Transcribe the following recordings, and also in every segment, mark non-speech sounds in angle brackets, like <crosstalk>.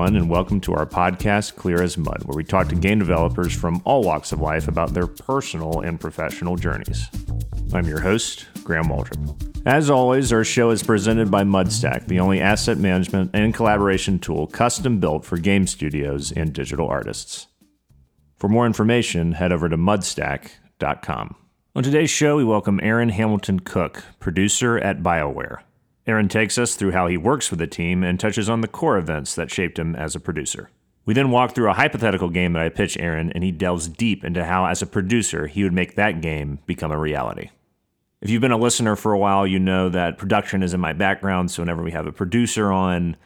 everyone, and welcome to our podcast, Clear as Mud, where we talk to game developers from all walks of life about their personal and professional journeys. I'm your host, Graham Waldrop. As always, our show is presented by Mudstack, the only asset management and collaboration tool custom built for game studios and digital artists. For more information, head over to mudstack.com. On today's show, we welcome Aaron Hamilton Cook, producer at BioWare. Aaron takes us through how he works with the team and touches on the core events that shaped him as a producer. We then walk through a hypothetical game that I pitch Aaron, and he delves deep into how, as a producer, he would make that game become a reality. If you've been a listener for a while, you know that production is in my background. So whenever we have a producer on,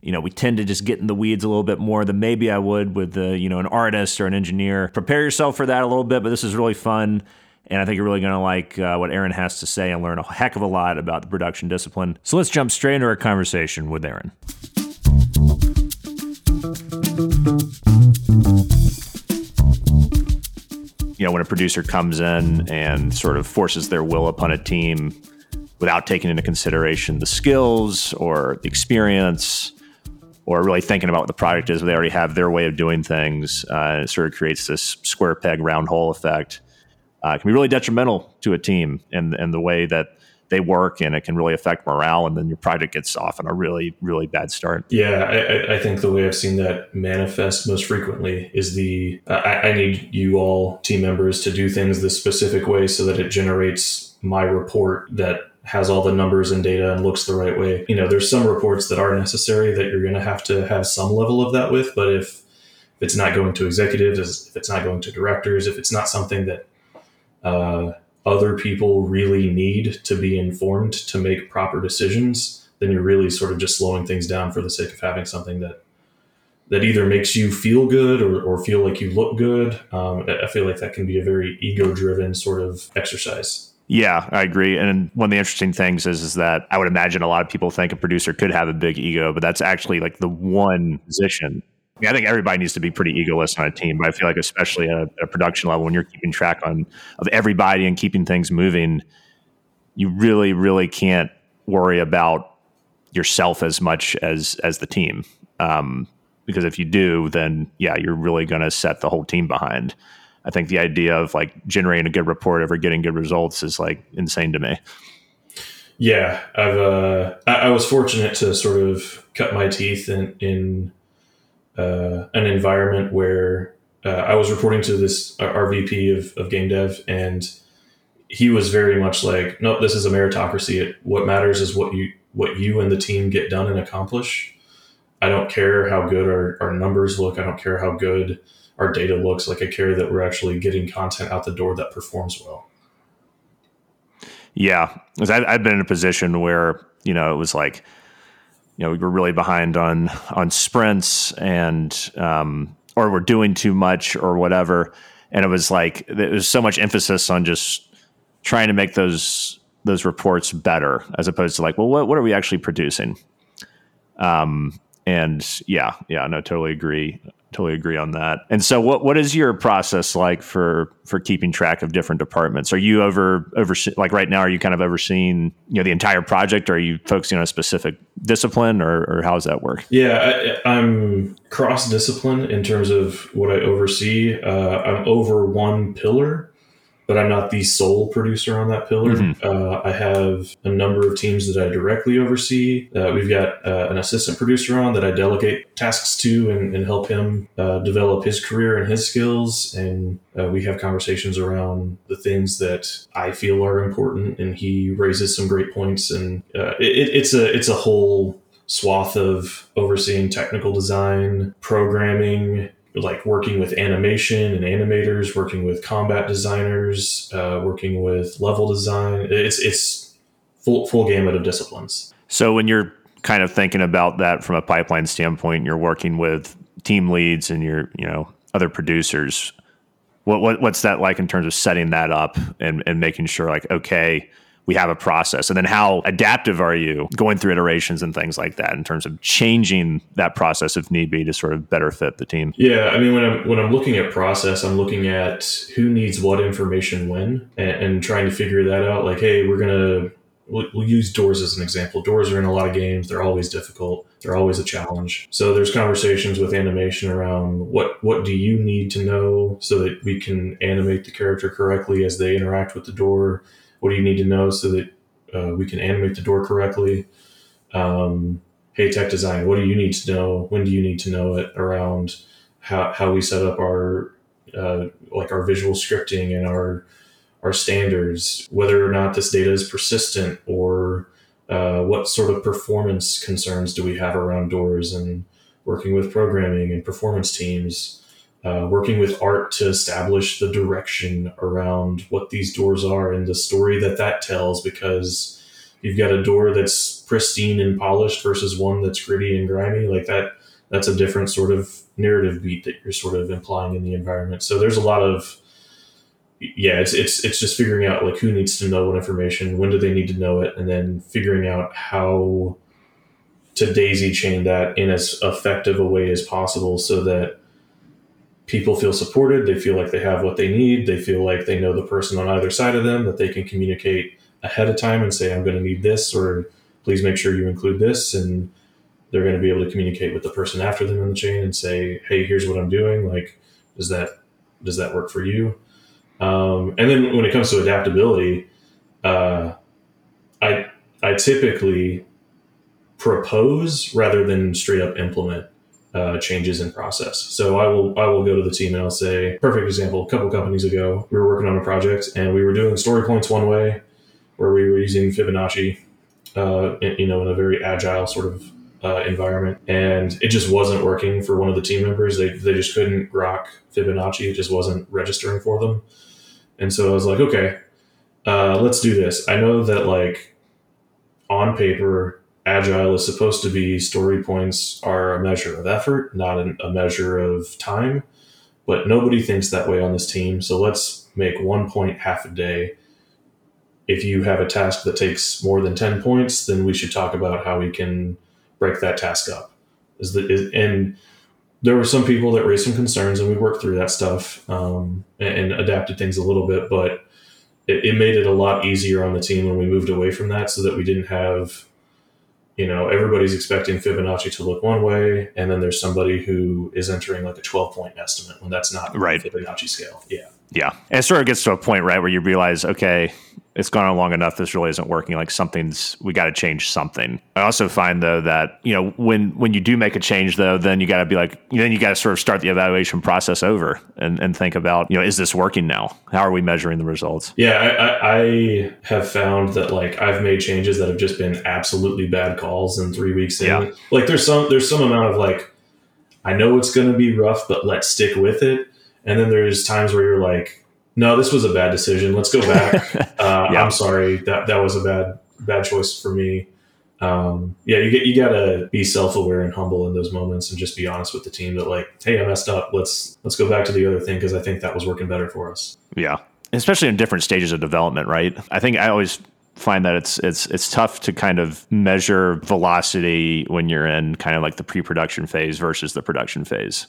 you know, we tend to just get in the weeds a little bit more than maybe I would with the, you know, an artist or an engineer. Prepare yourself for that a little bit, but this is really fun. And I think you're really going to like uh, what Aaron has to say and learn a heck of a lot about the production discipline. So let's jump straight into our conversation with Aaron. you know, when a producer comes in and sort of forces their will upon a team without taking into consideration the skills or the experience or really thinking about what the product is, they already have their way of doing things. Uh, it sort of creates this square peg, round hole effect. Uh, can be really detrimental to a team and, and the way that they work and it can really affect morale and then your project gets off on a really really bad start. Yeah i, I think the way i've seen that manifest most frequently is the I, I, need you all team members to do things this specific way so that it generates my report that has all the numbers and data and looks the right way. You know there's some reports that are necessary that you're going to have to have some level of that with but if if it's not going to executives if it's not going to directors if it's not something that uh, other people really need to be informed to make proper decisions, then you're really sort of just slowing things down for the sake of having something that that either makes you feel good or, or feel like you look good. Um, I feel like that can be a very ego driven sort of exercise. Yeah, I agree. And one of the interesting things is, is that I would imagine a lot of people think a producer could have a big ego, but that's actually like the one position I think everybody needs to be pretty egoless on a team, but I feel like especially at a, at a, production level, when you're keeping track on of everybody and keeping things moving, you really, really can't worry about yourself as much as as the team. Um, because if you do, then yeah, you're really going to set the whole team behind. I think the idea of like generating a good report over getting good results is like insane to me. Yeah, I've uh, I, I was fortunate to sort of cut my teeth in in uh, an environment where uh, I was reporting to this uh, our VP of, of game dev, and he was very much like, "Nope, this is a meritocracy. It, what matters is what you what you and the team get done and accomplish. I don't care how good our, our numbers look. I don't care how good our data looks. Like I care that we're actually getting content out the door that performs well." Yeah, because I've been in a position where you know it was like you know we were really behind on on sprints and um, or we're doing too much or whatever. And it was like there was so much emphasis on just trying to make those those reports better as opposed to like well what, what are we actually producing? Um and yeah yeah no totally agree totally agree on that. And so, what what is your process like for for keeping track of different departments? Are you over over like right now? Are you kind of overseeing you know the entire project? Or are you focusing on a specific discipline, or, or how does that work? Yeah, I, am cross discipline in terms of what I oversee. Uh, I'm over one pillar but I'm not the sole producer on that pillar. Mm-hmm. Uh, I have a number of teams that I directly oversee. Uh, we've got uh, an assistant producer on that I delegate tasks to and, and help him uh, develop his career and his skills. And uh, we have conversations around the things that I feel are important, and he raises some great points. And uh, it, it's a it's a whole swath of overseeing technical design, programming, like working with animation and animators, working with combat designers, uh, working with level design. It's it's full full gamut of disciplines. So when you're kind of thinking about that from a pipeline standpoint, you're working with team leads and your you know other producers. What, what what's that like in terms of setting that up and and making sure like okay we have a process and then how adaptive are you going through iterations and things like that in terms of changing that process if need be to sort of better fit the team yeah i mean when i'm when i'm looking at process i'm looking at who needs what information when and, and trying to figure that out like hey we're gonna we'll, we'll use doors as an example. Doors are in a lot of games. They're always difficult. They're always a challenge. So there's conversations with animation around what what do you need to know so that we can animate the character correctly as they interact with the door. What do you need to know so that uh, we can animate the door correctly? Um, hey, tech design, what do you need to know? When do you need to know it around how, how we set up our uh, like our visual scripting and our our standards, whether or not this data is persistent or uh, what sort of performance concerns do we have around doors and working with programming and performance teams, uh, working with art to establish the direction around what these doors are and the story that that tells because you've got a door that's pristine and polished versus one that's gritty and grimy. Like that that's a different sort of narrative beat that you're sort of implying in the environment. So there's a lot of yeah, it's it's it's just figuring out like who needs to know what information, when do they need to know it, and then figuring out how to daisy chain that in as effective a way as possible so that people feel supported, they feel like they have what they need, they feel like they know the person on either side of them, that they can communicate ahead of time and say, I'm going to need this, or please make sure you include this. And they're going to be able to communicate with the person after them in the chain and say, Hey, here's what I'm doing. Like, does that, does that work for you? Um, and then when it comes to adaptability, uh, I I typically propose rather than straight up implement uh, changes in process. So I will I will go to the team and I'll say, perfect example. A couple companies ago, we were working on a project and we were doing story points one way, where we were using Fibonacci, uh, in, you know, in a very agile sort of uh, environment, and it just wasn't working for one of the team members. They they just couldn't grok Fibonacci. It just wasn't registering for them. And so I was like, okay, uh, let's do this. I know that like on paper, agile is supposed to be story points are a measure of effort, not an, a measure of time. But nobody thinks that way on this team. So let's make one point half a day. If you have a task that takes more than 10 points, then we should talk about how we can break that task up. Is the, is, and there were some people that raised some concerns, and we worked through that stuff um, and, and, adapted things a little bit. But it, it, made it a lot easier on the team when we moved away from that, so that we didn't have, you know, everybody's expecting Fibonacci to look one way, and then there's somebody who is entering like a 12 point estimate when that's not right. Fibonacci scale. Yeah, yeah, and it sort of gets to a point right where you realize, okay, it's gone on long enough. This really isn't working. Like something's we got to change something. I also find though that you know when when you do make a change though, then you got to be like then you got to sort of start the evaluation process over and and think about you know is this working now? How are we measuring the results? Yeah, I, I have found that like I've made changes that have just been absolutely bad calls in three weeks. In. Yeah. Like there's some there's some amount of like I know it's going to be rough, but let's stick with it. And then there's times where you're like no, this was a bad decision. Let's go back. <laughs> Uh, yeah. I'm sorry that that was a bad bad choice for me. Um, yeah, you get you gotta be self aware and humble in those moments, and just be honest with the team that like, hey, I messed up. Let's let's go back to the other thing because I think that was working better for us. Yeah, especially in different stages of development, right? I think I always find that it's it's it's tough to kind of measure velocity when you're in kind of like the pre-production phase versus the production phase.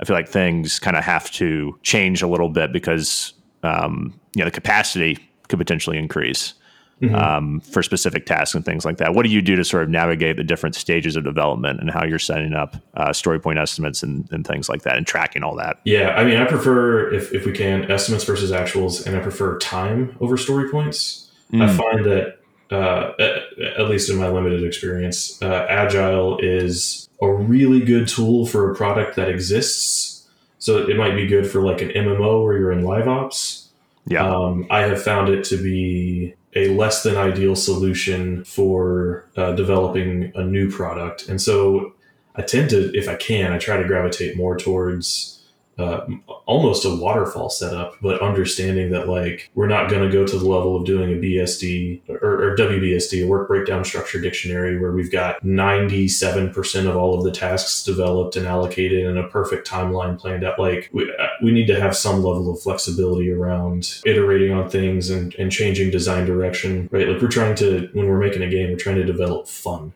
I feel like things kind of have to change a little bit because um, you know, the capacity could potentially increase mm-hmm. um, for specific tasks and things like that. What do you do to sort of navigate the different stages of development and how you're setting up uh, story point estimates and, and things like that and tracking all that? Yeah, I mean, I prefer if, if we can estimates versus actuals, and I prefer time over story points. Mm. I find that uh, at, at, least in my limited experience, uh, Agile is a really good tool for a product that exists so it might be good for like an MMO where you're in live ops. Yeah. Um, I have found it to be a less than ideal solution for uh, developing a new product. And so I tend to, if I can, I try to gravitate more towards uh, almost a waterfall setup, but understanding that like we're not going to go to the level of doing a BSD or, or, WBSD, a work breakdown structure dictionary, where we've got 97% of all of the tasks developed and allocated and a perfect timeline planned out. Like we, uh, we need to have some level of flexibility around iterating on things and, and changing design direction, right? Like we're trying to, when we're making a game, we're trying to develop fun.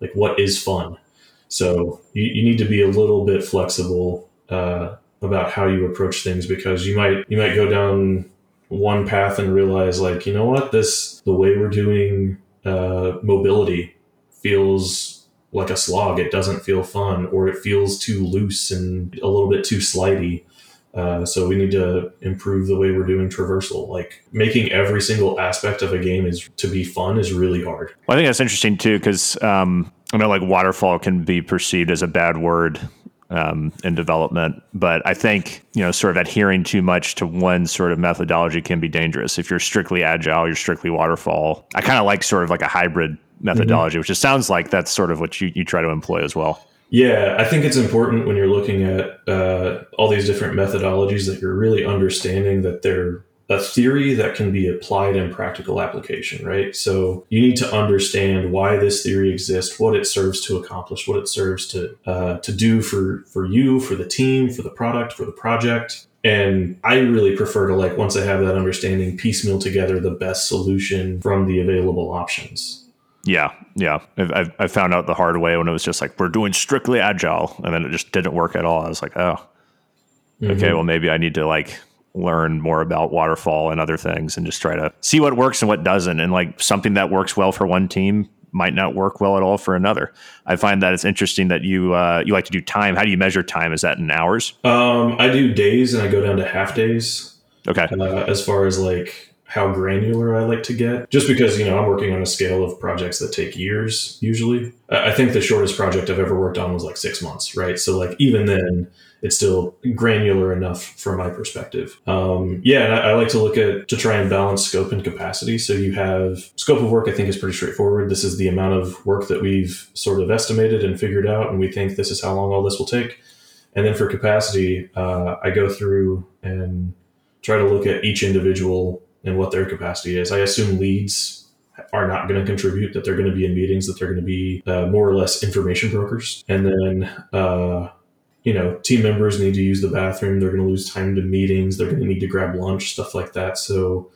Like what is fun? So you, you need to be a little bit flexible uh, about how you approach things because you might you might go down one path and realize like you know what this the way we're doing uh, mobility feels like a slog. It doesn't feel fun, or it feels too loose and a little bit too slidey. Uh, so we need to improve the way we're doing traversal. Like making every single aspect of a game is to be fun is really hard. Well, I think that's interesting too because um, I know like waterfall can be perceived as a bad word um, in development, but I think you know sort of adhering too much to one sort of methodology can be dangerous. If you're strictly agile, you're strictly waterfall. I kind of like sort of like a hybrid methodology, mm-hmm. which just sounds like that's sort of what you, you try to employ as well. Yeah, I think it's important when you're looking at uh, all these different methodologies that you're really understanding that they're a theory that can be applied in practical application, right? So you need to understand why this theory exists, what it serves to accomplish, what it serves to uh, to do for for you, for the team, for the product, for the project. And I really prefer to like once I have that understanding, piecemeal together the best solution from the available options. Yeah, yeah. I, I found out the hard way when it was just like we're doing strictly agile, and then it just didn't work at all. I was like, oh, mm-hmm. okay. Well, maybe I need to like learn more about waterfall and other things, and just try to see what works and what doesn't. And like something that works well for one team might not work well at all for another. I find that it's interesting that you uh, you like to do time. How do you measure time? Is that in hours? Um, I do days, and I go down to half days. Okay. Uh, as far as like how granular I like to get, just because you know I'm working on a scale of projects that take years usually. I think the shortest project I've ever worked on was like six months, right? So like even then, it's still granular enough from my perspective. Um, yeah, and I, I, like to look at to try and balance scope and capacity. So you have scope of work. I think is pretty straightforward. This is the amount of work that we've sort of estimated and figured out, and we think this is how long all this will take. And then for capacity, uh, I go through and try to look at each individual and what their capacity is. I assume leads are not going to contribute, that they're going to be in meetings, that they're going to be uh, more or less information brokers. And then, uh, you know, team members need to use the bathroom. They're going to lose time to meetings. They're going to need to grab lunch, stuff like that. So,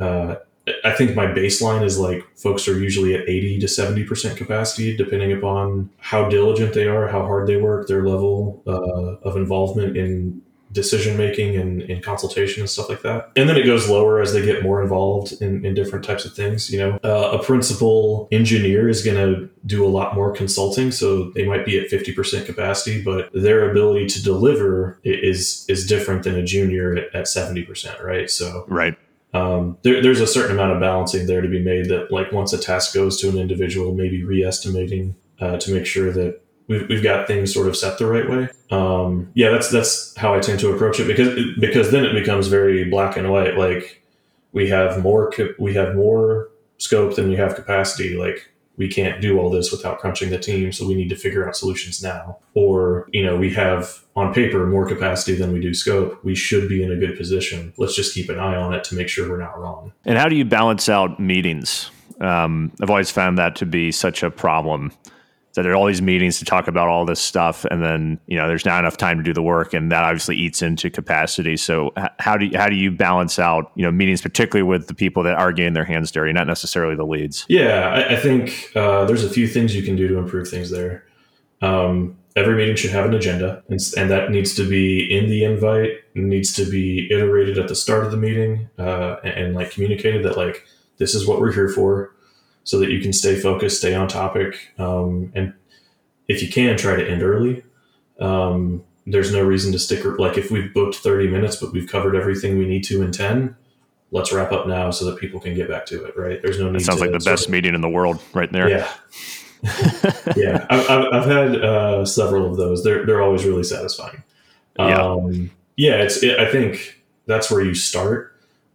uh, I think my baseline is like folks are usually at 80 to 70% capacity, depending upon how diligent they are, how hard they work, their level uh, of involvement in decision making and, and, consultation and stuff like that. And then it goes lower as they get more involved in, in different types of things. You know, uh, a principal engineer is going to do a lot more consulting, so they might be at fifty percent capacity, but their ability to deliver is is different than a junior at seventy percent, right? So right. Um, there, there's a certain amount of balancing there to be made that like once a task goes to an individual maybe re-estimating uh, to make sure that we've, we've got things sort of set the right way. Um, yeah, that's that's how I tend to approach it because because then it becomes very black and white. Like we have more we have more scope than we have capacity. Like we can't do all this without crunching the team, so we need to figure out solutions now. Or you know we have on paper more capacity than we do scope. We should be in a good position. Let's just keep an eye on it to make sure we're not wrong. And how do you balance out meetings? Um, I've always found that to be such a problem that there are all these meetings to talk about all this stuff and then you know there's not enough time to do the work and that obviously eats into capacity. So how do you how do you balance out you know meetings particularly with the people that are getting their hands dirty not necessarily the leads? Yeah i, I think uh, there's a few things you can do to improve things there. Um, every meeting should have an agenda and, and, that needs to be in the invite needs to be iterated at the start of the meeting uh, and, and like communicated that like this is what we're here for so that you can stay focused, stay on topic, um, and if you can, try to end early. Um, there's no reason to stick. Like if we've booked 30 minutes, but we've covered everything we need to in 10, let's wrap up now so that people can get back to it. Right? There's no need. That sounds like the best of, meeting in the world, right there. Yeah. <laughs> yeah, I've, I've had uh, several of those. They're they're always really satisfying. Um, yeah, yeah. It's. It, I think that's where you start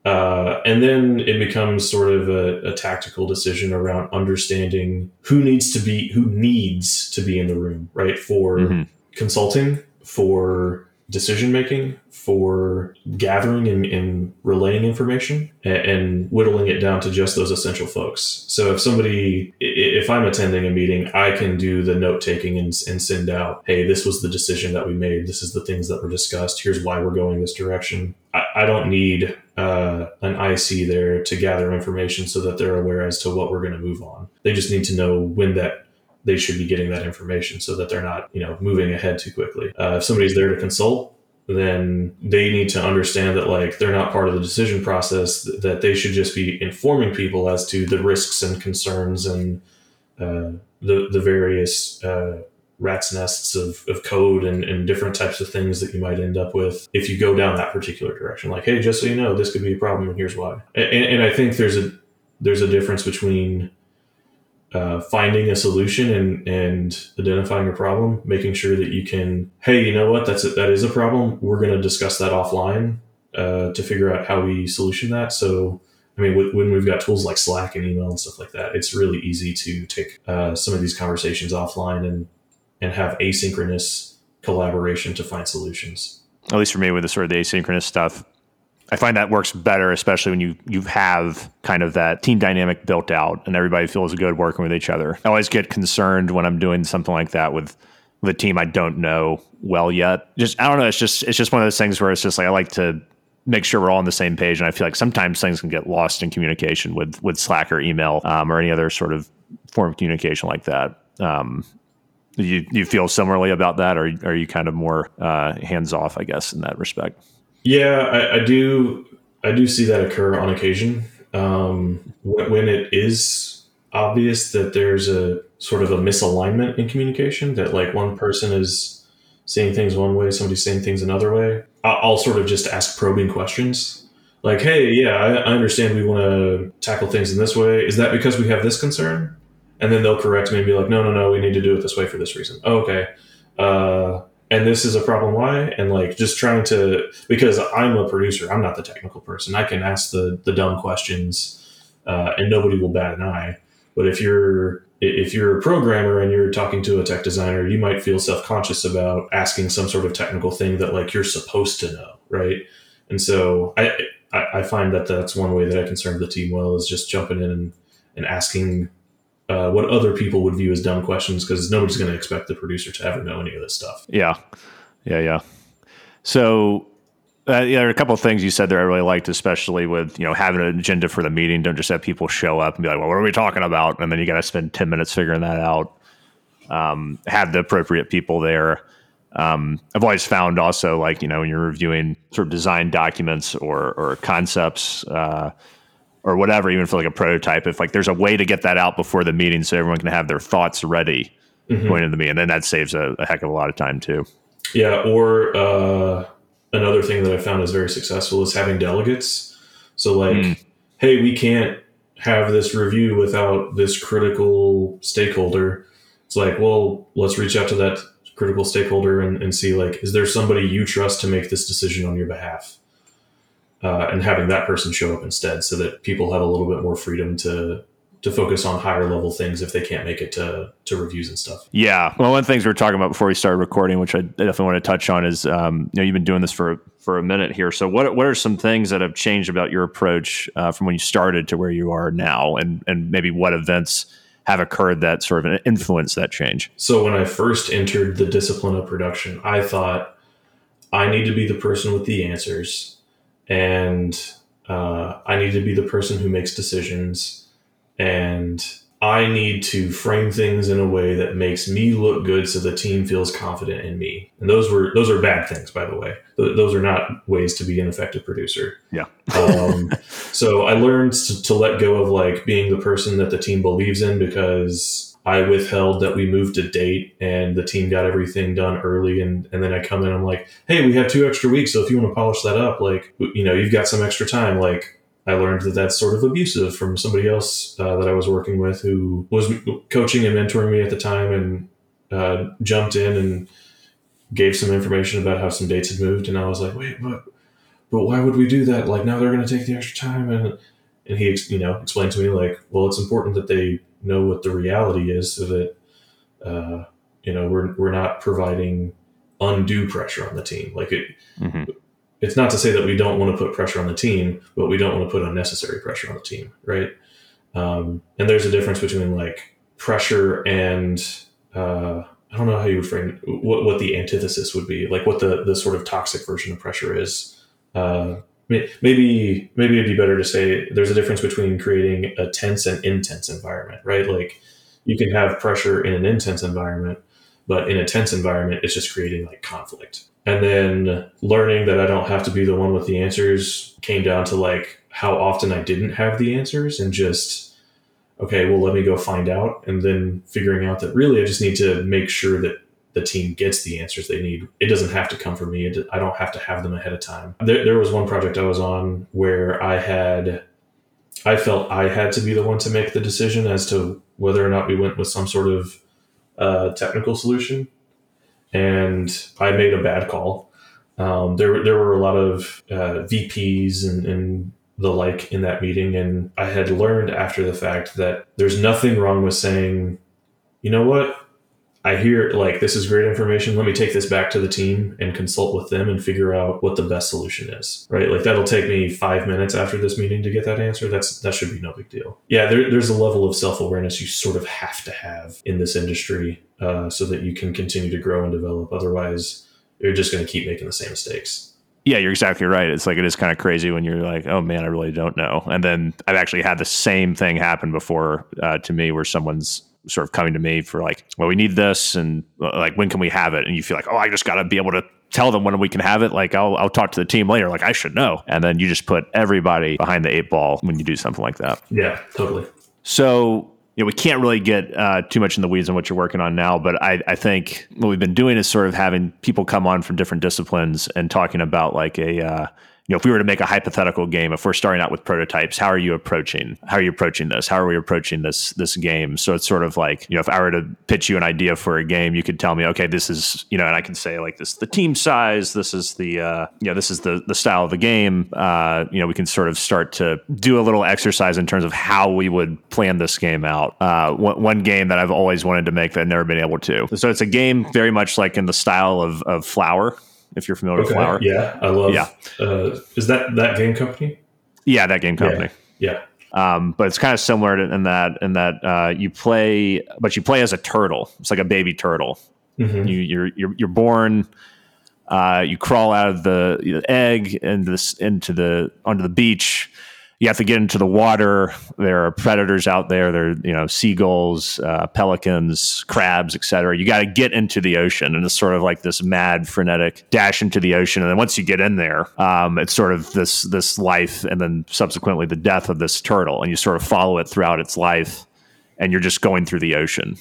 uh, and then it becomes sort of a, a, tactical decision around understanding who needs to be who needs to be in the room, right? For mm-hmm. consulting, for decision making, for gathering and, and relaying information, and, and, whittling it down to just those essential folks. So if somebody, if I'm attending a meeting, I can do the note taking and, and send out, hey, this was the decision that we made. This is the things that were discussed. Here's why we're going this direction. I, I don't need uh, an IC there to gather information so that they're aware as to what we're going to move on. They just need to know when that they should be getting that information so that they're not, you know, moving ahead too quickly. Uh, if somebody's there to consult, then they need to understand that like they're not part of the decision process that they should just be informing people as to the risks and concerns and uh, the the various uh, rat's nests of, of code and, and different types of things that you might end up with if you go down that particular direction like hey just so you know this could be a problem and here's why and, and i think there's a there's a difference between uh, finding a solution and, and identifying a problem, making sure that you can, hey, you know what, that's a, that is a problem. We're going to discuss that offline uh, to figure out how we solution that. So, I mean, when we've got tools like Slack and email and stuff like that, it's really easy to take uh, some of these conversations offline and and have asynchronous collaboration to find solutions. At least for me, with the sort of the asynchronous stuff, I find that works better, especially when you you have kind of that team dynamic built out and everybody feels good working with each other. I always get concerned when I'm doing something like that with the team I don't know well yet. Just I don't know. It's just it's just one of those things where it's just like I like to make sure we're all on the same page, and I feel like sometimes things can get lost in communication with with Slack or email um, or any other sort of form of communication like that. Um, you you feel similarly about that, or are you kind of more uh, hands off? I guess in that respect. Yeah, I, I do. I do see that occur on occasion um, when, it is obvious that there's a sort of a misalignment in communication. That like one person is saying things one way, somebody's saying things another way. I'll sort of just ask probing questions like, hey, yeah, I, I understand we want to tackle things in this way. Is that because we have this concern? And then they'll correct me and be like, no, no, no, we need to do it this way for this reason. Oh, okay. Uh, and this is a problem. Why? And like just trying to because i'm a producer. I'm not the technical person. I can ask the the dumb questions uh, and nobody will bat an eye. But if you're if you're a programmer and you're talking to a tech designer you might feel self-conscious about asking some sort of technical thing that like you're supposed to know right? And so i i, find that that's one way that i can serve the team well is just jumping in and, and asking uh, what other people would view as dumb questions because nobody's going to expect the producer to ever know any of this stuff. Yeah, yeah, yeah. So uh, yeah, there are a couple of things you said there I really liked, especially with you know having an agenda for the meeting. Don't just have people show up and be like, "Well, what are we talking about?" And then you got to spend ten minutes figuring that out. Um, have the appropriate people there. Um, I've always found also like you know when you're reviewing sort of design documents or or concepts. Uh, or whatever, even for like a prototype, if like there's a way to get that out before the meeting so everyone can have their thoughts ready mm-hmm. going into the meeting, then that saves a, a, heck of a lot of time too. Yeah. Or uh, another thing that I found is very successful is having delegates. So like, mm. hey, we can't have this review without this critical stakeholder. It's like, well, let's reach out to that critical stakeholder and, and see like, is there somebody you trust to make this decision on your behalf? Uh, and having that person show up instead so that people have a little bit more freedom to to focus on higher level things if they can't make it to to reviews and stuff. Yeah, well, one of the things we were talking about before we started recording, which I definitely want to touch on, is um, you know you've been doing this for for a minute here. So what what are some things that have changed about your approach uh, from when you started to where you are now, and and maybe what events have occurred that sort of influence that change? So when I first entered the discipline of production, I thought I need to be the person with the answers and uh, I need to be the person who makes decisions, and I need to frame things in a way that makes me look good, so the team feels confident in me. And those were those are bad things, by the way. Those are not ways to be an effective producer. Yeah. um, <laughs> so I learned to, to let go of like being the person that the team believes in because I withheld that we moved a date and the team got everything done early. And, and then I come in, I'm like, hey, we have two extra weeks. So if you want to polish that up, like, you know, you've got some extra time. Like, I learned that that's sort of abusive from somebody else uh, that I was working with who was coaching and mentoring me at the time and uh, jumped in and gave some information about how some dates had moved. And I was like, wait, but, but why would we do that? Like, now they're going to take the extra time. And, and he, you know, explained to me like, well, it's important that they know what the reality is so that uh, you know we're we're not providing undue pressure on the team. Like it, mm-hmm. it's not to say that we don't want to put pressure on the team, but we don't want to put unnecessary pressure on the team, right? Um, and there's a difference between like pressure and uh, I don't know how you would frame what what the antithesis would be, like what the the sort of toxic version of pressure is. Uh, maybe maybe it'd be better to say there's a difference between creating a tense and intense environment right like you can have pressure in an intense environment but in a tense environment, it's just creating like conflict. And then learning that I don't have to be the one with the answers came down to like how often I didn't have the answers and just, okay, well, let me go find out. And then figuring out that really I just need to make sure that the team gets the answers they need. It doesn't have to come from me. I don't have to have them ahead of time. There, there was one project I was on where I had, I felt I had to be the one to make the decision as to whether or not we went with some sort of uh, technical solution. And I made a bad call. Um, there, there were a lot of uh, VPs and, and the like in that meeting. And I had learned after the fact that there's nothing wrong with saying, you know what, I hear like this is great information. Let me take this back to the team and consult with them and figure out what the best solution is. Right? Like that'll take me five minutes after this meeting to get that answer. That's that should be no big deal. Yeah, there, there's a level of self awareness you sort of have to have in this industry uh, so that you can continue to grow and develop. Otherwise, you're just going to keep making the same mistakes. Yeah, you're exactly right. It's like it is kind of crazy when you're like, "Oh man, I really don't know." And then I've actually had the same thing happen before uh, to me, where someone's sort of coming to me for like, well, we need this, and uh, like, when can we have it? And you feel like, oh, I just got to be able to tell them when we can have it. Like, I'll I'll talk to the team later. Like, I should know. And then you just put everybody behind the eight ball when you do something like that. Yeah, totally. So you know, we can't really get uh, too much in the weeds on what you're working on now, but I, I think what we've been doing is sort of having people come on from different disciplines and talking about like a uh, you know, if we were to make a hypothetical game, if we're starting out with prototypes, how are you approaching? How are you approaching this? How are we approaching this this game? So it's sort of like, you know, if I were to pitch you an idea for a game, you could tell me, okay, this is, you know, and I can say like this, the team size, this is the, uh, you know, this is the the style of the game. Uh, you know, we can sort of start to do a little exercise in terms of how we would plan this game out. Uh, one, one game that I've always wanted to make that I've never been able to. So it's a game very much like in the style of of Flower if you're familiar okay. with Flower. Yeah, I love. Yeah, uh, is that that game company? Yeah, that game company. Yeah. yeah. Um, but it's kind of similar to, in that in that uh, you play, but you play as a turtle. It's like a baby turtle. Mm-hmm. You, you're you're you're born. Uh, you crawl out of the, egg into this into the onto the beach you have to get into the water. There are predators out there. There are, you know, seagulls, uh, pelicans, crabs, etc. You got to get into the ocean, and it's sort of like this mad, frenetic dash into the ocean. And then once you get in there, um, it's sort of this this life, and then subsequently the death of this turtle, and you sort of follow it throughout its life, and you're just going through the ocean.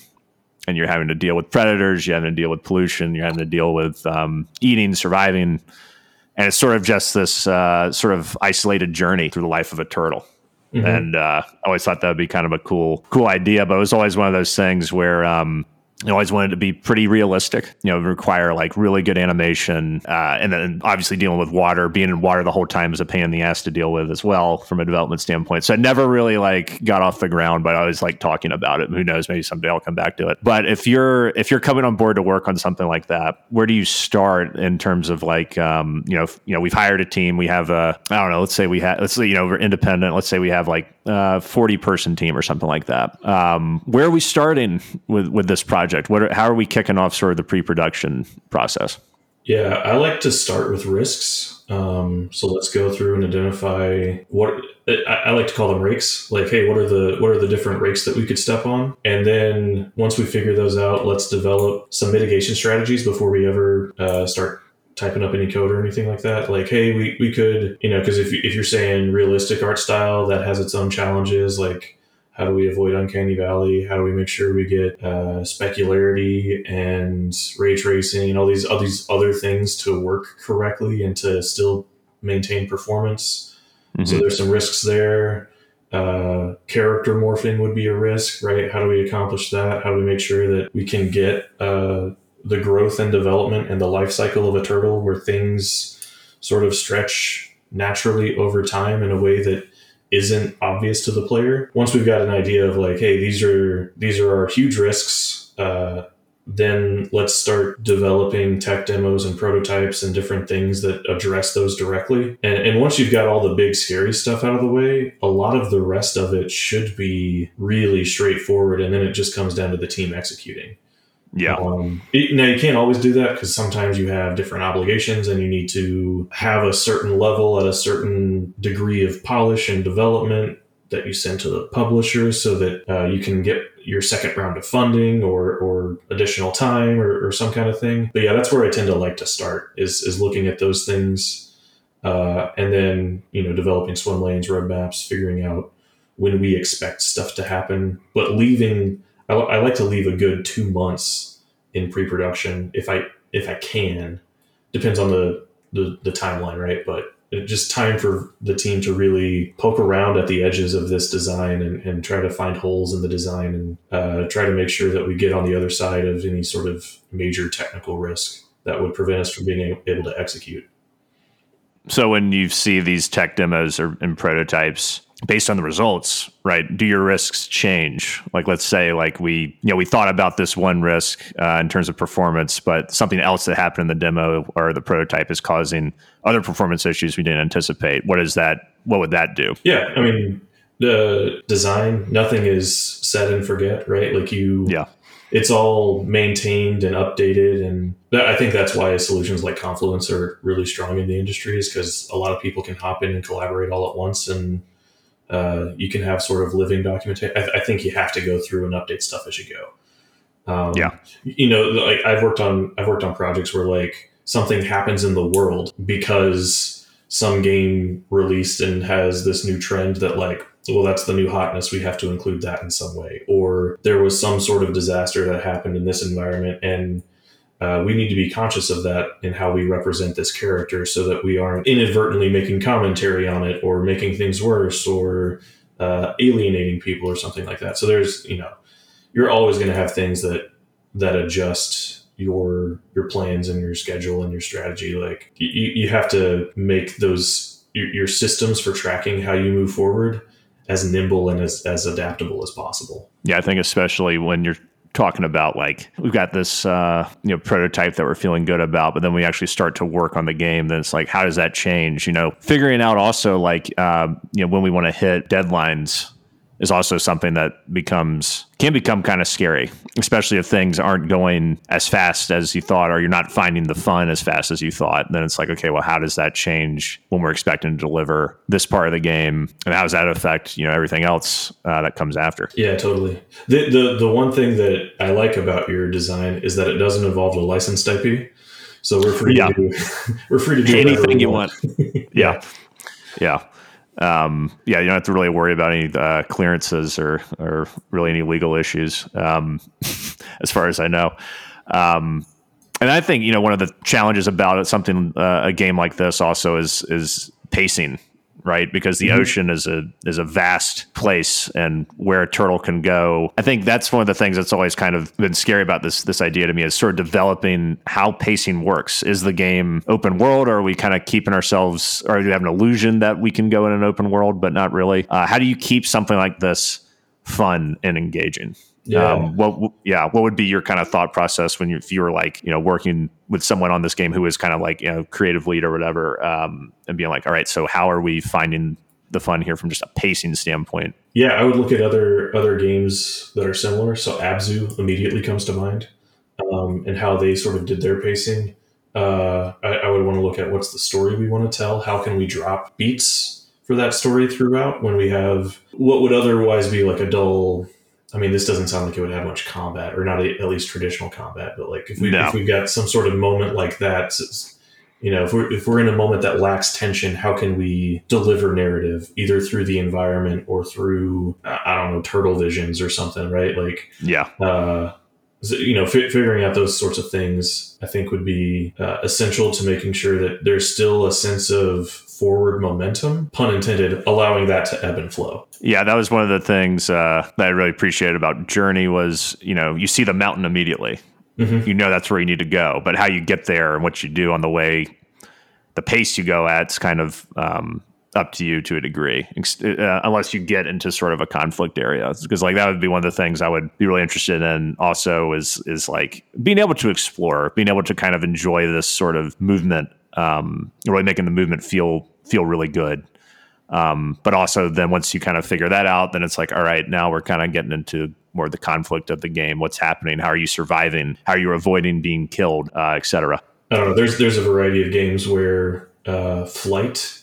And you're having to deal with predators, you're having to deal with pollution, you're having to deal with um, eating, surviving, and it's sort of just this uh, sort of isolated journey through the life of a turtle. Mm-hmm. And uh, I always thought that would be kind of a cool, cool idea. But it was always one of those things where um, I always wanted to be pretty realistic, you know, require like really good animation. Uh, and then obviously dealing with water, being in water the whole time is a pain in the ass to deal with as well from a development standpoint. So I never really like got off the ground, but I always like talking about it. Who knows, maybe someday I'll come back to it. But if you're, if you're coming on board to work on something like that, where do you start in terms of like, um, you know, you know, we've hired a team, we have a, I don't know, let's say we have, let's say, you know, we're independent. Let's say we have like a 40 person team or something like that. Um, where are we starting with, with this project? Project? What are, how are we kicking off sort of the pre-production process? Yeah, I like to start with risks. Um, so let's go through and identify what I, I like to call them rakes. Like, hey, what are the what are the different rakes that we could step on? And then once we figure those out, let's develop some mitigation strategies before we ever uh, start typing up any code or anything like that. Like, hey, we, we could, you know, because if, if you're saying realistic art style, that has its own challenges. Like, how do we avoid uncanny valley? How do we make sure we get uh, specularity and ray tracing and all these all these other things to work correctly and to still maintain performance? Mm-hmm. So there's some risks there. Uh, character morphing would be a risk, right? How do we accomplish that? How do we make sure that we can get uh, the growth and development and the life cycle of a turtle where things sort of stretch naturally over time in a way that isn't obvious to the player. Once we've got an idea of like, hey, these are these are our huge risks, uh, then let's start developing tech demos and prototypes and different things that address those directly. And, and once you've got all the big scary stuff out of the way, a lot of the rest of it should be really straightforward. And then it just comes down to the team executing. Yeah. Um, it, now you can't always do that because sometimes you have different obligations and you need to have a certain level at a certain degree of polish and development that you send to the publisher so that uh, you can get your second round of funding or or additional time or, or some kind of thing. But yeah, that's where I tend to like to start is is looking at those things, uh, and then you know developing swim lanes, roadmaps, figuring out when we expect stuff to happen, but leaving. I, I like to leave a good two months in pre-production if I if I can. Depends on the the, the timeline, right? But just time for the team to really poke around at the edges of this design and, and try to find holes in the design and uh, try to make sure that we get on the other side of any sort of major technical risk that would prevent us from being able to execute. So when you see these tech demos or and prototypes, based on the results, right? Do your risks change? Like, let's say, like we, you know, we thought about this one risk uh, in terms of performance, but something else that happened in the demo or the prototype is causing other performance issues we didn't anticipate. What is that? What would that do? Yeah, I mean, the design, nothing is set and forget, right? Like you, yeah, it's all maintained and updated, and I think that's why solutions like Confluence are really strong in the industry, is because a lot of people can hop in and collaborate all at once and uh, you can have sort of living documentation. I, I, think you have to go through and update stuff as you go. Um, yeah, you know, like I've worked on I've worked on projects where like something happens in the world because some game released and has this new trend that like well that's the new hotness we have to include that in some way or there was some sort of disaster that happened in this environment and uh, we need to be conscious of that in how we represent this character so that we aren't inadvertently making commentary on it or making things worse or uh, alienating people or something like that. So there's, you know, you're always going to have things that that adjust your your plans and your schedule and your strategy. Like you, you have to make those your, your systems for tracking how you move forward as nimble and as, as adaptable as possible. Yeah, I think especially when you're talking about like we've got this uh, you know prototype that we're feeling good about, but then we actually start to work on the game. Then it's like, how does that change? You know, figuring out also like uh, you know when we want to hit deadlines is also something that becomes can become kind of scary, especially if things aren't going as fast as you thought, or you're not finding the fun as fast as you thought. Then it's like, okay, well, how does that change when we're expecting to deliver this part of the game, and how does that affect you know everything else uh, that comes after? Yeah, totally. The, the the one thing that I like about your design is that it doesn't involve a licensed IP, so we're free yeah. to <laughs> we're free to do anything you want. <laughs> yeah. yeah um, yeah, you don't have to really worry about any uh, clearances or or really any legal issues, um, <laughs> as far as I know. Um, and I think you know one of the challenges about it, something uh, a game like this also is is pacing right? Because the mm-hmm. ocean is a is a vast place, and where a turtle can go. I think that's one of the things that's always kind of been scary about this this idea to me is sort of developing how pacing works. Is the game open world, or are we kind of keeping ourselves, or do we have an illusion that we can go in an open world, but not really? Uh, how do you keep something like this fun and engaging? Yeah. Um, what yeah, what would be your kind of thought process when you if you were like you know working with someone on this game who is kind of like you know creative lead or whatever, um, and being like, all right, so how are we finding the fun here from just a pacing standpoint? Yeah, I would look at other other games that are similar. So Abzu immediately comes to mind, um, and how they sort of did their pacing. Uh, I, I would want to look at what's the story we want to tell. How can we drop beats for that story throughout when we have what would otherwise be like a dull I mean, this doesn't sound like it would have much combat, or not a, at least traditional combat. But like, if we no. if we got some sort of moment like that, you know, if we're if we're in a moment that lacks tension, how can we deliver narrative either through the environment or through I don't know turtle visions or something, right? Like, yeah, uh, you know, f- figuring out those sorts of things, I think would be uh, essential to making sure that there's still a sense of forward momentum, pun intended, allowing that to ebb and flow. Yeah, that was one of the things uh, that I really appreciated about Journey was, you know, you see the mountain immediately. Mm-hmm. You know that's where you need to go, but how you get there and what you do on the way, the pace you go at, is kind of um, up to you to a degree, uh, unless you get into sort of a conflict area. Because like that would be one of the things I would be really interested in. Also, is is like being able to explore, being able to kind of enjoy this sort of movement um, really making the movement feel feel really good. Um, but also then once you kind of figure that out, then it's like, all right, now we're kind of getting into more the conflict of the game. What's happening? How are you surviving? How are you avoiding being killed, uh, etc. I don't know. There's there's a variety of games where uh, flight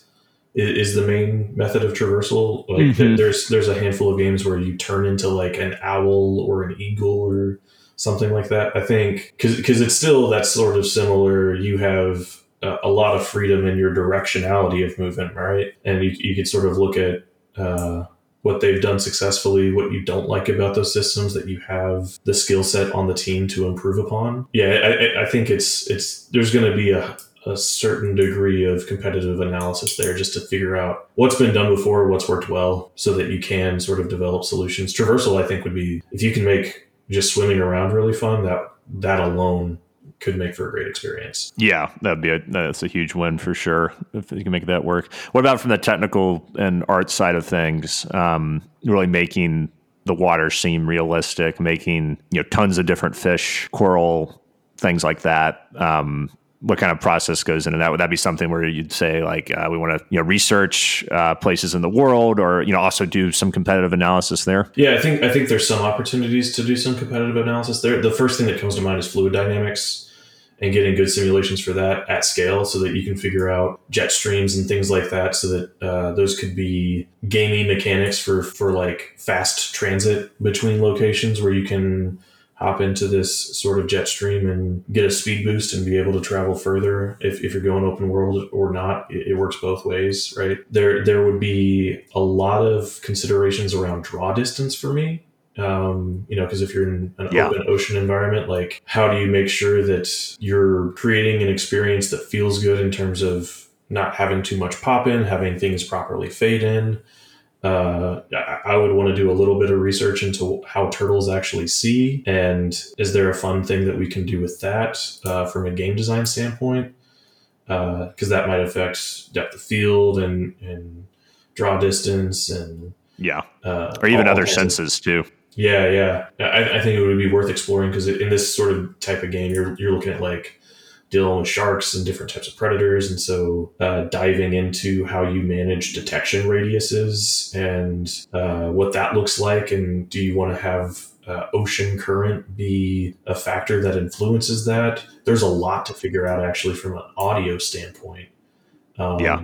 is the main method of traversal. Like mm-hmm. there's there's a handful of games where you turn into like an owl or an eagle or something like that. I think because because it's still that sort of similar. You have a, lot of freedom in your directionality of movement, right? And you you could sort of look at. Uh, what they've done successfully, what you don't like about those systems that you have the skill set on the team to improve upon. Yeah, I, I think it's it's there's going to be a a certain degree of competitive analysis there just to figure out what's been done before, what's worked well, so that you can sort of develop solutions. Traversal, I think, would be if you can make just swimming around really fun. That that alone could make for a great experience. Yeah, that'd be a that's a huge win for sure if you can make that work. What about from the technical and art side of things? Um, really making the water seem realistic, making you know tons of different fish, coral, things like that. Um, what kind of process goes into that? Would that be something where you'd say like uh, we want to you know research uh, places in the world, or you know also do some competitive analysis there? Yeah, I think I think there's some opportunities to do some competitive analysis there. The first thing that comes to mind is fluid dynamics and getting good simulations for that at scale, so that you can figure out jet streams and things like that, so that uh, those could be gaming mechanics for for like fast transit between locations where you can hop into this sort of jet stream and get a speed boost and be able to travel further. If, if you're going open world or not it, it, works both ways right? There there would be a lot of considerations around draw distance for me. Um, you know because if you're in an yeah. open ocean environment like how do you make sure that you're creating an experience that feels good in terms of not having too much pop in having things properly fade in uh, I would want to do a little bit of research into how turtles actually see, and is there a fun thing that we can do with that uh, from a game design standpoint? Because uh, that might affect depth of field and and draw distance and yeah, uh, or even other senses of, too. Yeah, yeah. I, I, think it would be worth exploring because in this sort of type of game, you're you're looking at like dealing with sharks and different types of predators. And so uh, diving into how you manage detection radiuses and uh, what that looks like. And do you want to have uh, ocean current be a factor that influences that? There's a lot to figure out actually from an audio standpoint. Um, yeah.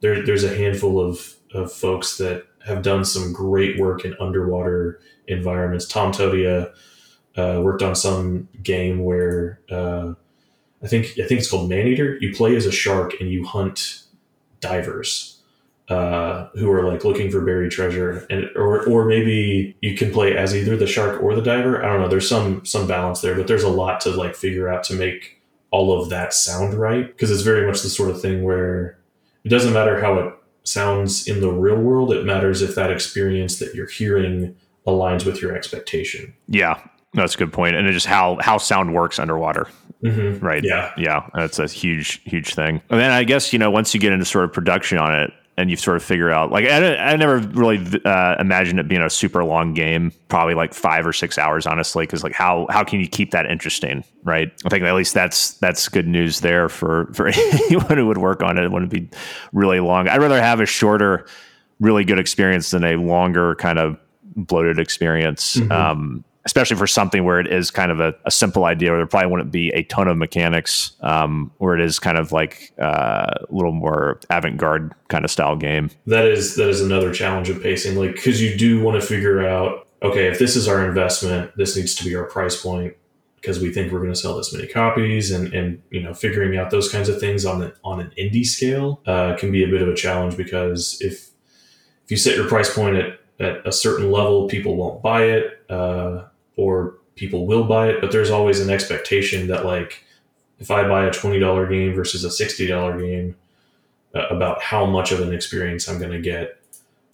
There, there's a handful of, of folks that have done some great work in underwater environments. Tom Todia uh, worked on some game where uh, I think I think it's called Maneater. You play as a shark and you hunt divers uh, who are like looking for buried treasure, and or or maybe you can play as either the shark or the diver. I don't know. There's some some balance there, but there's a lot to like figure out to make all of that sound right because it's very much the sort of thing where it doesn't matter how it sounds in the real world. It matters if that experience that you're hearing aligns with your expectation. Yeah, that's a good point, and just how how sound works underwater. Mm-hmm. Right. Yeah. Yeah. That's a huge, huge thing. And then I guess, you know, once you get into sort of production on it and you sort of figure out, like, I, I never really uh, imagined it being a super long game, probably like five or six hours, honestly, because like how, how can you keep that interesting? Right. I think at least that's, that's good news there for, for <laughs> anyone who would work on it. It wouldn't be really long. I'd rather have a shorter, really good experience than a longer kind of bloated experience. Mm-hmm. Um, especially for something where it is kind of a, a, simple idea where there probably wouldn't be a ton of mechanics um, where it is kind of like uh, a little more avant-garde kind of style game that is that is another challenge of pacing like because you do want to figure out okay if this is our investment this needs to be our price point because we think we're going to sell this many copies and and you know figuring out those kinds of things on the, on an indie scale uh, can be a bit of a challenge because if if you set your price point at at a certain level, people won't buy it. Uh, or people will buy it, but there's always an expectation that like if I buy a twenty dollar game versus a sixty dollar game, uh, about how much of an experience I'm going to get.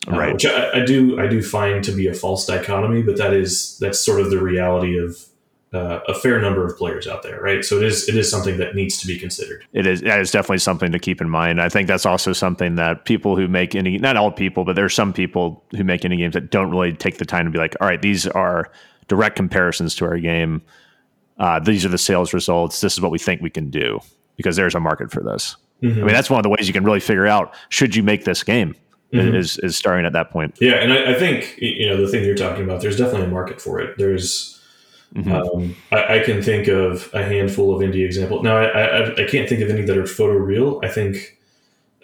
Uh, right. Which I, I, do I do find to be a false dichotomy, but that is that's sort of the reality of uh, a fair number of players out there, right? So it is it is something that needs to be considered. It is that is definitely something to keep in mind. I think that's also something that people who make any not all people, but there are some people who make any games that don't really take the time to be like, all right, these are direct comparisons to our game. Uh, these are the sales results. This is what we think we can do because there's a market for this. Mm-hmm. I mean, that's one of the ways you can really figure out should you make this game. Mm-hmm. Is is starting at that point. Yeah, and I, I, think you know the thing you're talking about. There's definitely a market for it. There's, mm-hmm. um, I, I, can think of a handful of indie examples. Now, I, I, I can't think of any that are photoreal. I think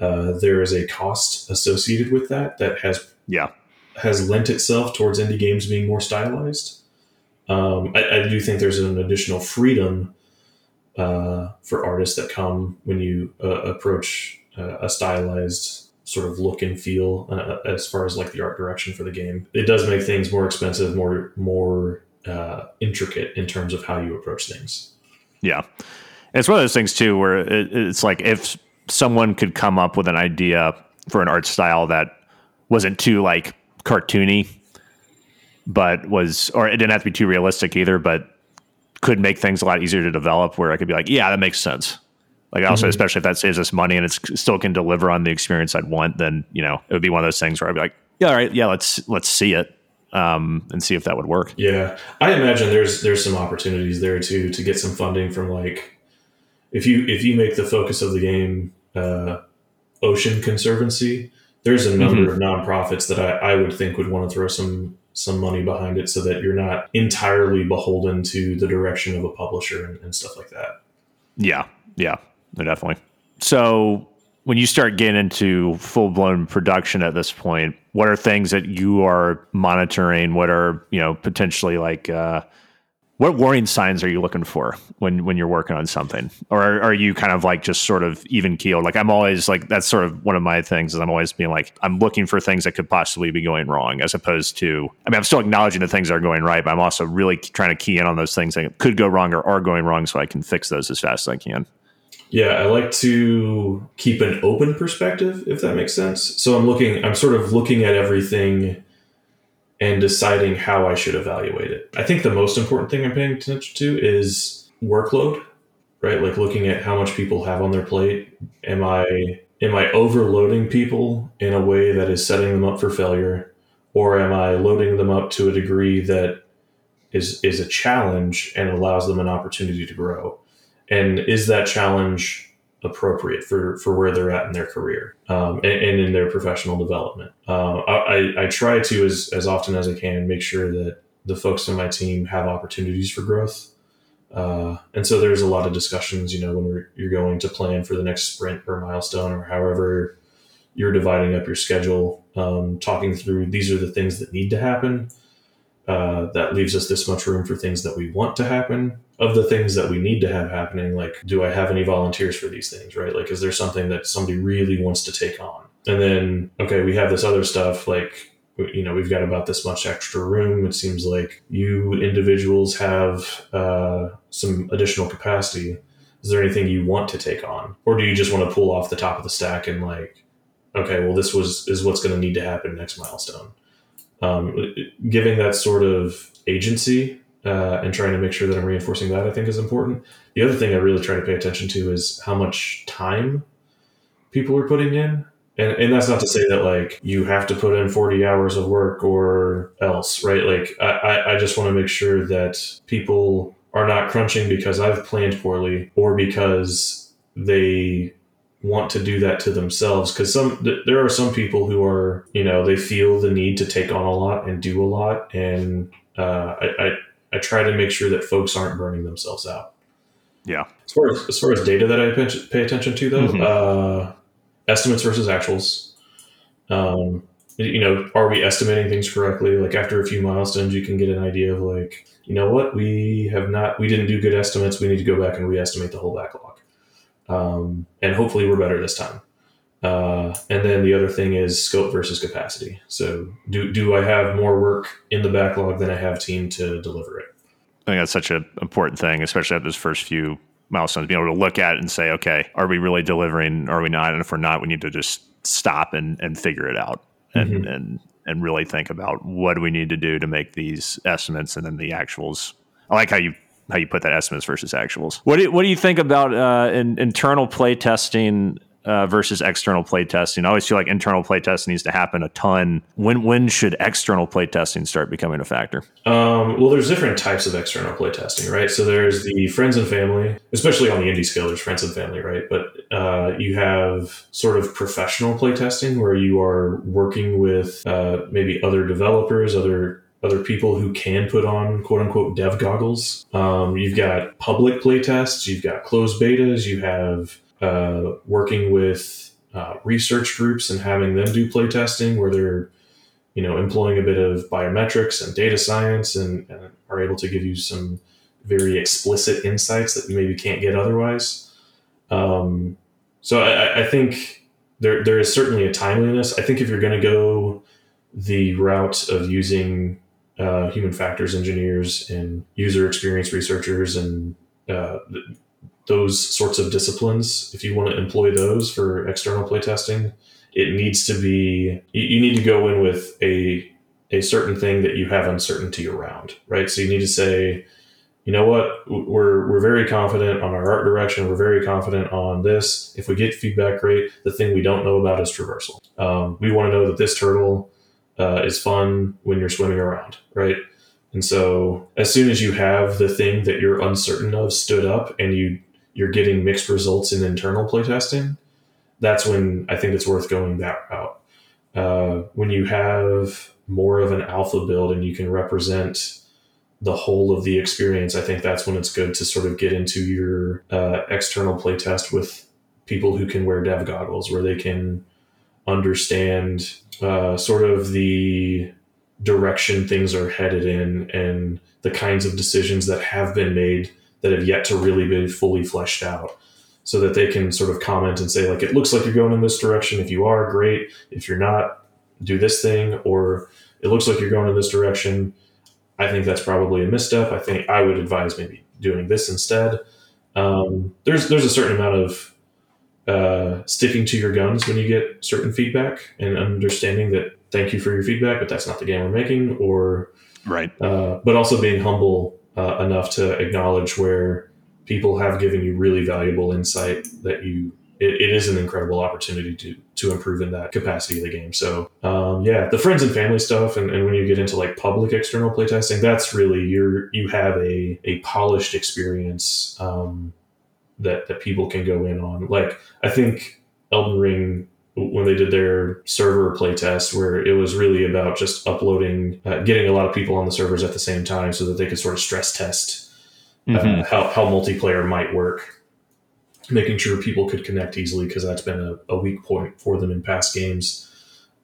uh, there is a cost associated with that that has yeah has lent itself towards indie games being more stylized. Um, I, I, do think there's an additional freedom uh, for artists that come when you uh, approach uh, a stylized sort of look and feel uh, as far as like the art direction for the game. It does make things more expensive, more more uh, intricate in terms of how you approach things. Yeah, it's one of those things too where it, it's like if someone could come up with an idea for an art style that wasn't too like cartoony, but was or it didn't have to be too realistic either, but could make things a lot easier to develop. Where I could be like, yeah, that makes sense. Like also, mm-hmm. especially if that saves us money and it still can deliver on the experience I'd want, then you know it would be one of those things where I'd be like, yeah, all right, yeah, let's let's see it um, and see if that would work. Yeah, I imagine there's there's some opportunities there too to get some funding from like if you if you make the focus of the game uh, ocean conservancy, there's a number mm-hmm. of nonprofits that I, I would think would want to throw some some money behind it so that you're not entirely beholden to the direction of a publisher and, and stuff like that. Yeah, yeah, definitely. So when you start getting into full blown production at this point, what are things that you are monitoring? What are you know potentially like uh, what warning signs are you looking for when when you're working on something? Or are, are, you kind of like just sort of even keeled? Like i'm always like that's sort of one of my things is i'm always being like i'm looking for things that could possibly be going wrong as opposed to i mean i'm still acknowledging the things that are going right but i'm also really trying to key in on those things that could go wrong or are going wrong so i can fix those as fast as i can. Yeah i like to keep an open perspective if that makes sense. So i'm looking i'm sort of looking at everything and deciding how I should evaluate it. I think the most important thing I'm paying attention to is workload, right? Like looking at how much people have on their plate. Am I am I overloading people in a way that is setting them up for failure or am I loading them up to a degree that is is a challenge and allows them an opportunity to grow? And is that challenge appropriate for for where they're at in their career um, and, and, in their professional development. Uh, I, I try to as as often as I can make sure that the folks on my team have opportunities for growth. Uh, and so there's a lot of discussions, you know, when you're going to plan for the next sprint or milestone or however you're dividing up your schedule, um, talking through these are the things that need to happen. Uh, that leaves us this much room for things that we want to happen. Of the things that we need to have happening like do i have any volunteers for these things right? Like is there something that somebody really wants to take on? And then okay we have this other stuff like you know we've got about this much extra room. It seems like you individuals have uh, some additional capacity. Is there anything you want to take on? Or do you just want to pull off the top of the stack and like okay well this was is what's going to need to happen next milestone um, giving that sort of agency uh, and trying to make sure that I'm reinforcing that I think is important. The other thing I really try to pay attention to is how much time people are putting in. And, and that's not to say that like you have to put in 40 hours of work or else, right? Like I, I just want to make sure that people are not crunching because I've planned poorly or because they want to do that to themselves because some th- there are some people who are you know they feel the need to take on a lot and do a lot and uh, I, I I try to make sure that folks aren't burning themselves out. Yeah. As far as, as far as data that I pay attention to, though, mm-hmm. uh, estimates versus actuals. Um, you know, are we estimating things correctly? Like after a few milestones, you can get an idea of like, you know what, we have not, we didn't do good estimates. We need to go back and re-estimate the whole backlog. Um, and hopefully we're better this time. Uh, and then the other thing is scope versus capacity. So, do do I have more work in the backlog than I have team to deliver it? I think that's such an important thing, especially at those first few milestones, being able to look at it and say, okay, are we really delivering? Or are we not? And if we're not, we need to just stop and, and figure it out and, mm-hmm. and and really think about what do we need to do to make these estimates and then the actuals. I like how you how you put that estimates versus actuals. What do you, what do you think about uh, in, internal play testing uh, versus external play testing. I always feel like internal play testing needs to happen a ton. When when should external play testing start becoming a factor? Um, well, there's different types of external play testing, right? So there's the friends and family, especially on the indie scale. There's friends and family, right? But uh, you have sort of professional play testing where you are working with uh, maybe other developers, other other people who can put on quote unquote dev goggles. Um, you've got public play tests, you've got closed betas, you have uh, working with uh, research groups and having them do play testing where they're you know employing a bit of biometrics and data science and, and are able to give you some very explicit insights that you maybe can't get otherwise. Um, so I, I, think there there is certainly a timeliness. I think if you're going to go the route of using uh, human factors engineers and user experience researchers and uh, those sorts of disciplines, if you want to employ those for external playtesting, it needs to be you, you need to go in with a a certain thing that you have uncertainty around, right? So you need to say, you know what, we're we're very confident on our art direction. We're very confident on this. If we get feedback, great. The thing we don't know about is traversal. Um, we want to know that this turtle uh, is fun when you're swimming around, right? And so as soon as you have the thing that you're uncertain of stood up and you you're getting mixed results in internal playtesting, that's when I think it's worth going that route. Uh, when you have more of an alpha build and you can represent the whole of the experience, I think that's when it's good to sort of get into your uh, external playtest with people who can wear dev goggles, where they can understand uh, sort of the direction things are headed in and the kinds of decisions that have been made that have yet to really be fully fleshed out. So that they can sort of comment and say like it looks like you're going in this direction. If you are great. If you're not do this thing. Or it looks like you're going in this direction. I think that's probably a misstep. I think i would advise maybe doing this instead. Um, there's there's a certain amount of uh, sticking to your guns when you get certain feedback and understanding that thank you for your feedback, but that's not the game we're making, or right. Uh, but also being humble uh, enough to acknowledge where people have given you really valuable insight that you it, it is an incredible opportunity to to improve in that capacity of the game. So um, yeah, the friends and family stuff, and, and when you get into like public external playtesting, that's really you're you have a a polished experience. Um, that that people can go in on. Like I think Elden Ring when they did their server playtest, where it was really about just uploading, uh, getting a lot of people on the servers at the same time, so that they could sort of stress test uh, mm-hmm. how how multiplayer might work, making sure people could connect easily because that's been a, a, weak point for them in past games.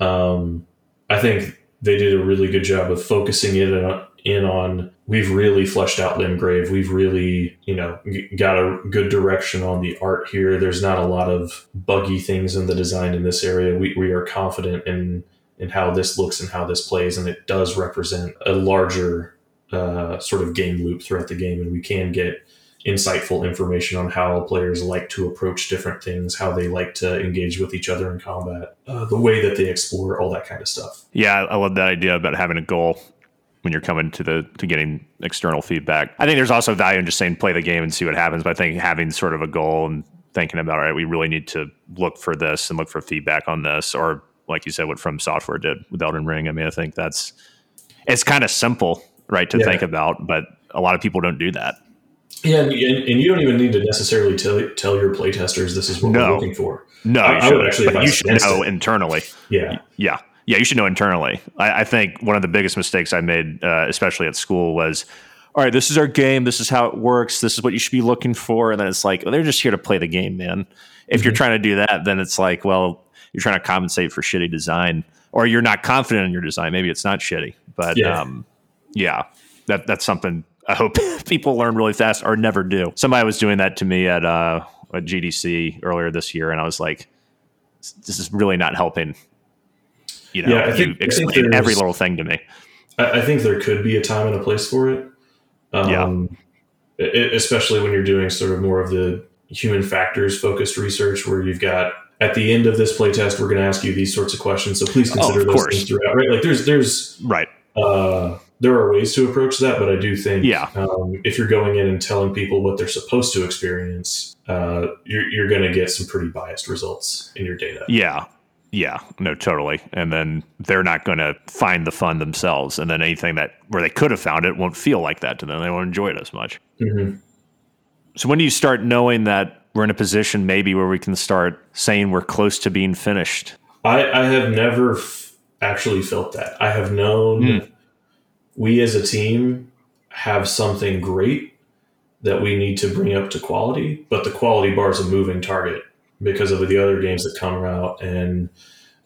Um, I think they did a really good job of focusing it on in on we've really fleshed out Limgrave. We've really, you know, got a good direction on the art here. There's not a lot of buggy things in the design in this area. We, we are confident in in how this looks and how this plays, and it does represent a larger uh, sort of game loop throughout the game, and we can get insightful information on how players like to approach different things, how they like to engage with each other in combat, uh, the way that they explore, all that kind of stuff. Yeah, I love that idea about having a goal when you're coming to the to getting external feedback. I think there's also value in just saying play the game and see what happens. But I think having sort of a goal and thinking about all right, we really need to look for this and look for feedback on this, or like you said, what From Software did with Elden Ring. I mean, I think that's it's kind of simple, right, to yeah. think about, but a lot of people don't do that. Yeah, and, and, you don't even need to necessarily tell tell your playtesters this is what no. we're looking for. No, I, you I would actually, but you should know it. internally. Yeah, yeah. Yeah, you should know internally. I, I think one of the biggest mistakes I made, uh, especially at school, was all right, this is our game. This is how it works. This is what you should be looking for. And then it's like, well, they're just here to play the game, man. If mm-hmm. you're trying to do that, then it's like, well, you're trying to compensate for shitty design, or you're not confident in your design. Maybe it's not shitty, but yeah, um, yeah that that's something I hope <laughs> people learn really fast or never do. Somebody was doing that to me at uh, at GDC earlier this year, and I was like, this is really not helping you know, yeah, I think, explain every little thing to me. I, think there could be a time and a place for it. Um, yeah. It, especially when you're doing sort of more of the human factors focused research where you've got at the end of this playtest, we're going to ask you these sorts of questions. So please oh, consider oh, those course. things throughout, right? Like there's, there's, right. Uh, there are ways to approach that, but I do think yeah. um, if you're going in and telling people what they're supposed to experience, uh, you're, you're going to get some pretty biased results in your data. Yeah. Yeah, no, totally. And then they're not going to find the fun themselves. And then anything that where they could have found it won't feel like that to them. They won't enjoy it as much. Mm-hmm. So when do you start knowing that we're in a position maybe where we can start saying we're close to being finished? I, I have never f- actually felt that. I have known mm. we as a team have something great that we need to bring up to quality, but the quality bar is a moving target because of the other games that come out and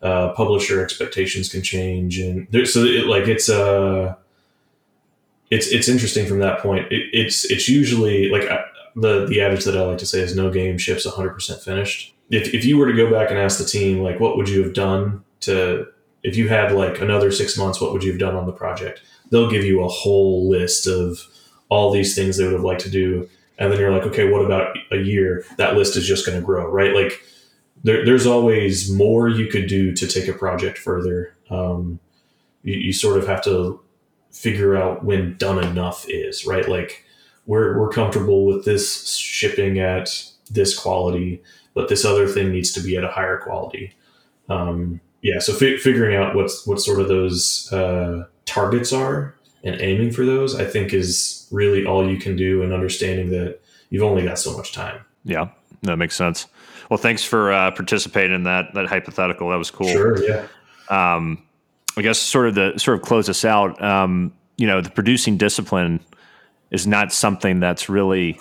uh, publisher expectations can change and there, so it, like it's uh it's it's interesting from that point. It, it's it's usually like I, the the adage that I like to say is no game ships 100% finished. If, if you were to go back and ask the team like what would you have done to if you had like another six months what would you have done on the project? They'll give you a whole list of all these things they would have liked to do and then you're like okay what about a year? That list is just going to grow right? Like there, there's always more you could do to take a project further. Um, you, you sort of have to figure out when done enough is right? Like we're, we're comfortable with this shipping at this quality but this other thing needs to be at a higher quality. Um, yeah so fi- figuring out what's what sort of those uh, targets are and aiming for those i think is really all you can do and understanding that you've only got so much time. Yeah that makes sense. Well thanks for uh, participating in that that hypothetical. That was cool. Sure yeah. Um, i guess sort of the sort of close us out um, you know the producing discipline is not something that's really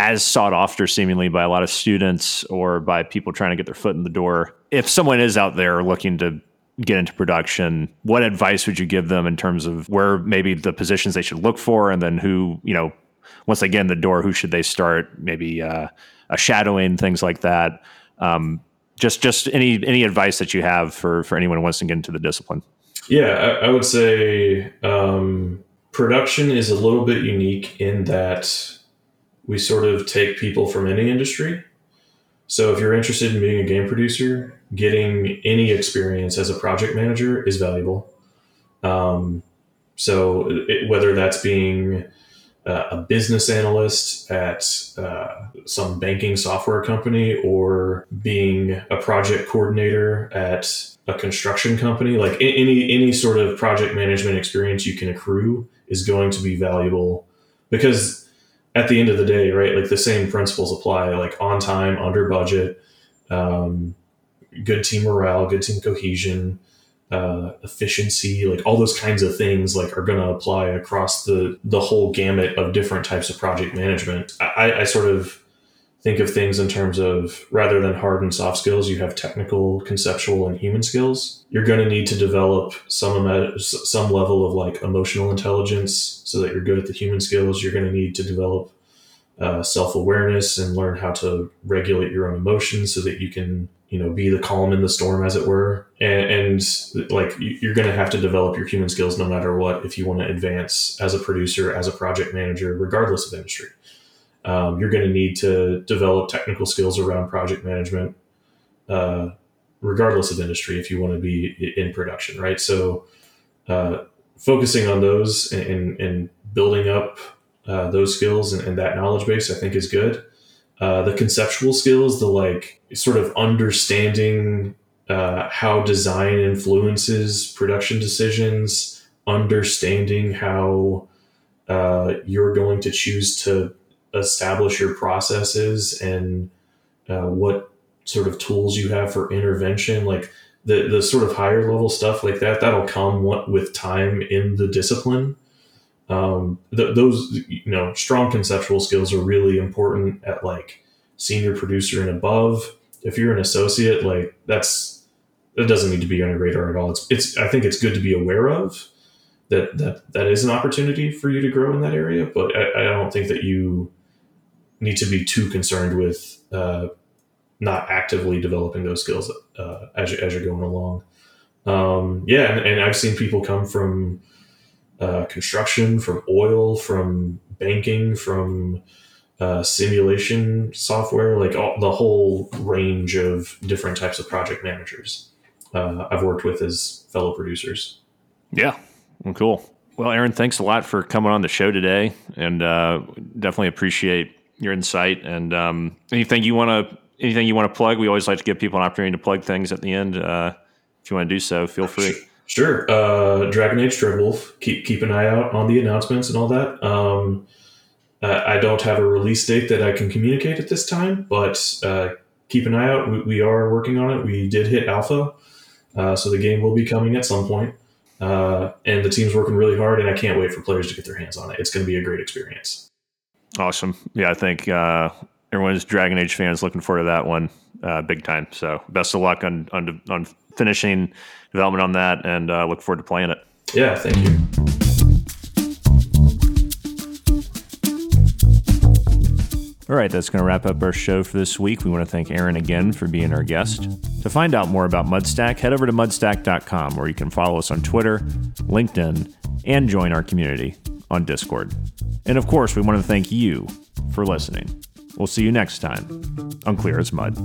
as sought after seemingly by a lot of students or by people trying to get their foot in the door. If someone is out there looking to get into production, what advice would you give them in terms of where maybe the positions they should look for, and then who you know once they get in the door, who should they start? Maybe uh, a shadowing, things like that. Um, just just any any advice that you have for for anyone who wants to get into the discipline. Yeah, I, I would say um, production is a little bit unique in that we sort of take people from any industry. So if you're interested in being a game producer, getting any experience as a project manager is valuable. Um, so it, whether that's being uh, a business analyst at uh, some banking software company or being a project coordinator at a construction company, like any any sort of project management experience you can accrue is going to be valuable because at the end of the day, right, like the same principles apply, like on time, under budget. Um, good team morale, good team cohesion, uh, efficiency, like all those kinds of things, like are going to apply across the the whole gamut of different types of project management. I, I sort of think of things in terms of rather than hard and soft skills, you have technical, conceptual, and human skills. You're going to need to develop some some level of like emotional intelligence so that you're good at the human skills. You're going to need to develop uh, self awareness and learn how to regulate your own emotions so that you can you know be the calm in the storm as it were and, and like you're going to have to develop your human skills no matter what if you want to advance as a producer as a project manager regardless of industry um, you're going to need to develop technical skills around project management uh, regardless of industry if you want to be in production right? So uh, focusing on those and, and building up uh, those skills and, and that knowledge base i think is good. Uh, the conceptual skills, the like sort of understanding uh, how design influences production decisions, understanding how uh, you're going to choose to establish your processes and uh, what sort of tools you have for intervention, like the the sort of higher level stuff like that. That'll come with time in the discipline um, th- those you know strong conceptual skills are really important at like senior producer and above if you're an associate like that's that doesn't need to be on your radar at all it's it's i think it's good to be aware of that that that is an opportunity for you to grow in that area but i, I don't think that you need to be too concerned with uh, not actively developing those skills uh, as, you, as you're going along um, yeah and, and i've seen people come from uh, construction, from oil, from banking, from uh, simulation software, like all, the whole range of different types of project managers uh, I've worked with as fellow producers. Yeah, well, cool. Well, Aaron, thanks a lot for coming on the show today, and uh, definitely appreciate your insight. And um, anything you want to anything you want to plug, we always like to give people an opportunity to plug things at the end. Uh, if you want to do so, feel free. Sure. Uh, Dragon Age Dreadwolf. Keep keep an eye out on the announcements and all that. Um, I don't have a release date that I can communicate at this time, but uh, keep an eye out. We, we, are working on it. We did hit alpha, uh, so the game will be coming at some point. Uh, and the team's working really hard, and I can't wait for players to get their hands on it. It's going to be a great experience. Awesome. Yeah, I think uh, everyone's Dragon Age fans looking forward to that one. uh, big time. So best of luck on on, on finishing development on that, and uh, look forward to playing it. Yeah, thank you. All right, that's going to wrap up our show for this week. We want to thank Aaron again for being our guest. To find out more about Mudstack, head over to mudstack.com where you can follow us on Twitter, LinkedIn, and join our community on Discord. And of course, we want to thank you for listening. We'll see you next time on Clear as Mud.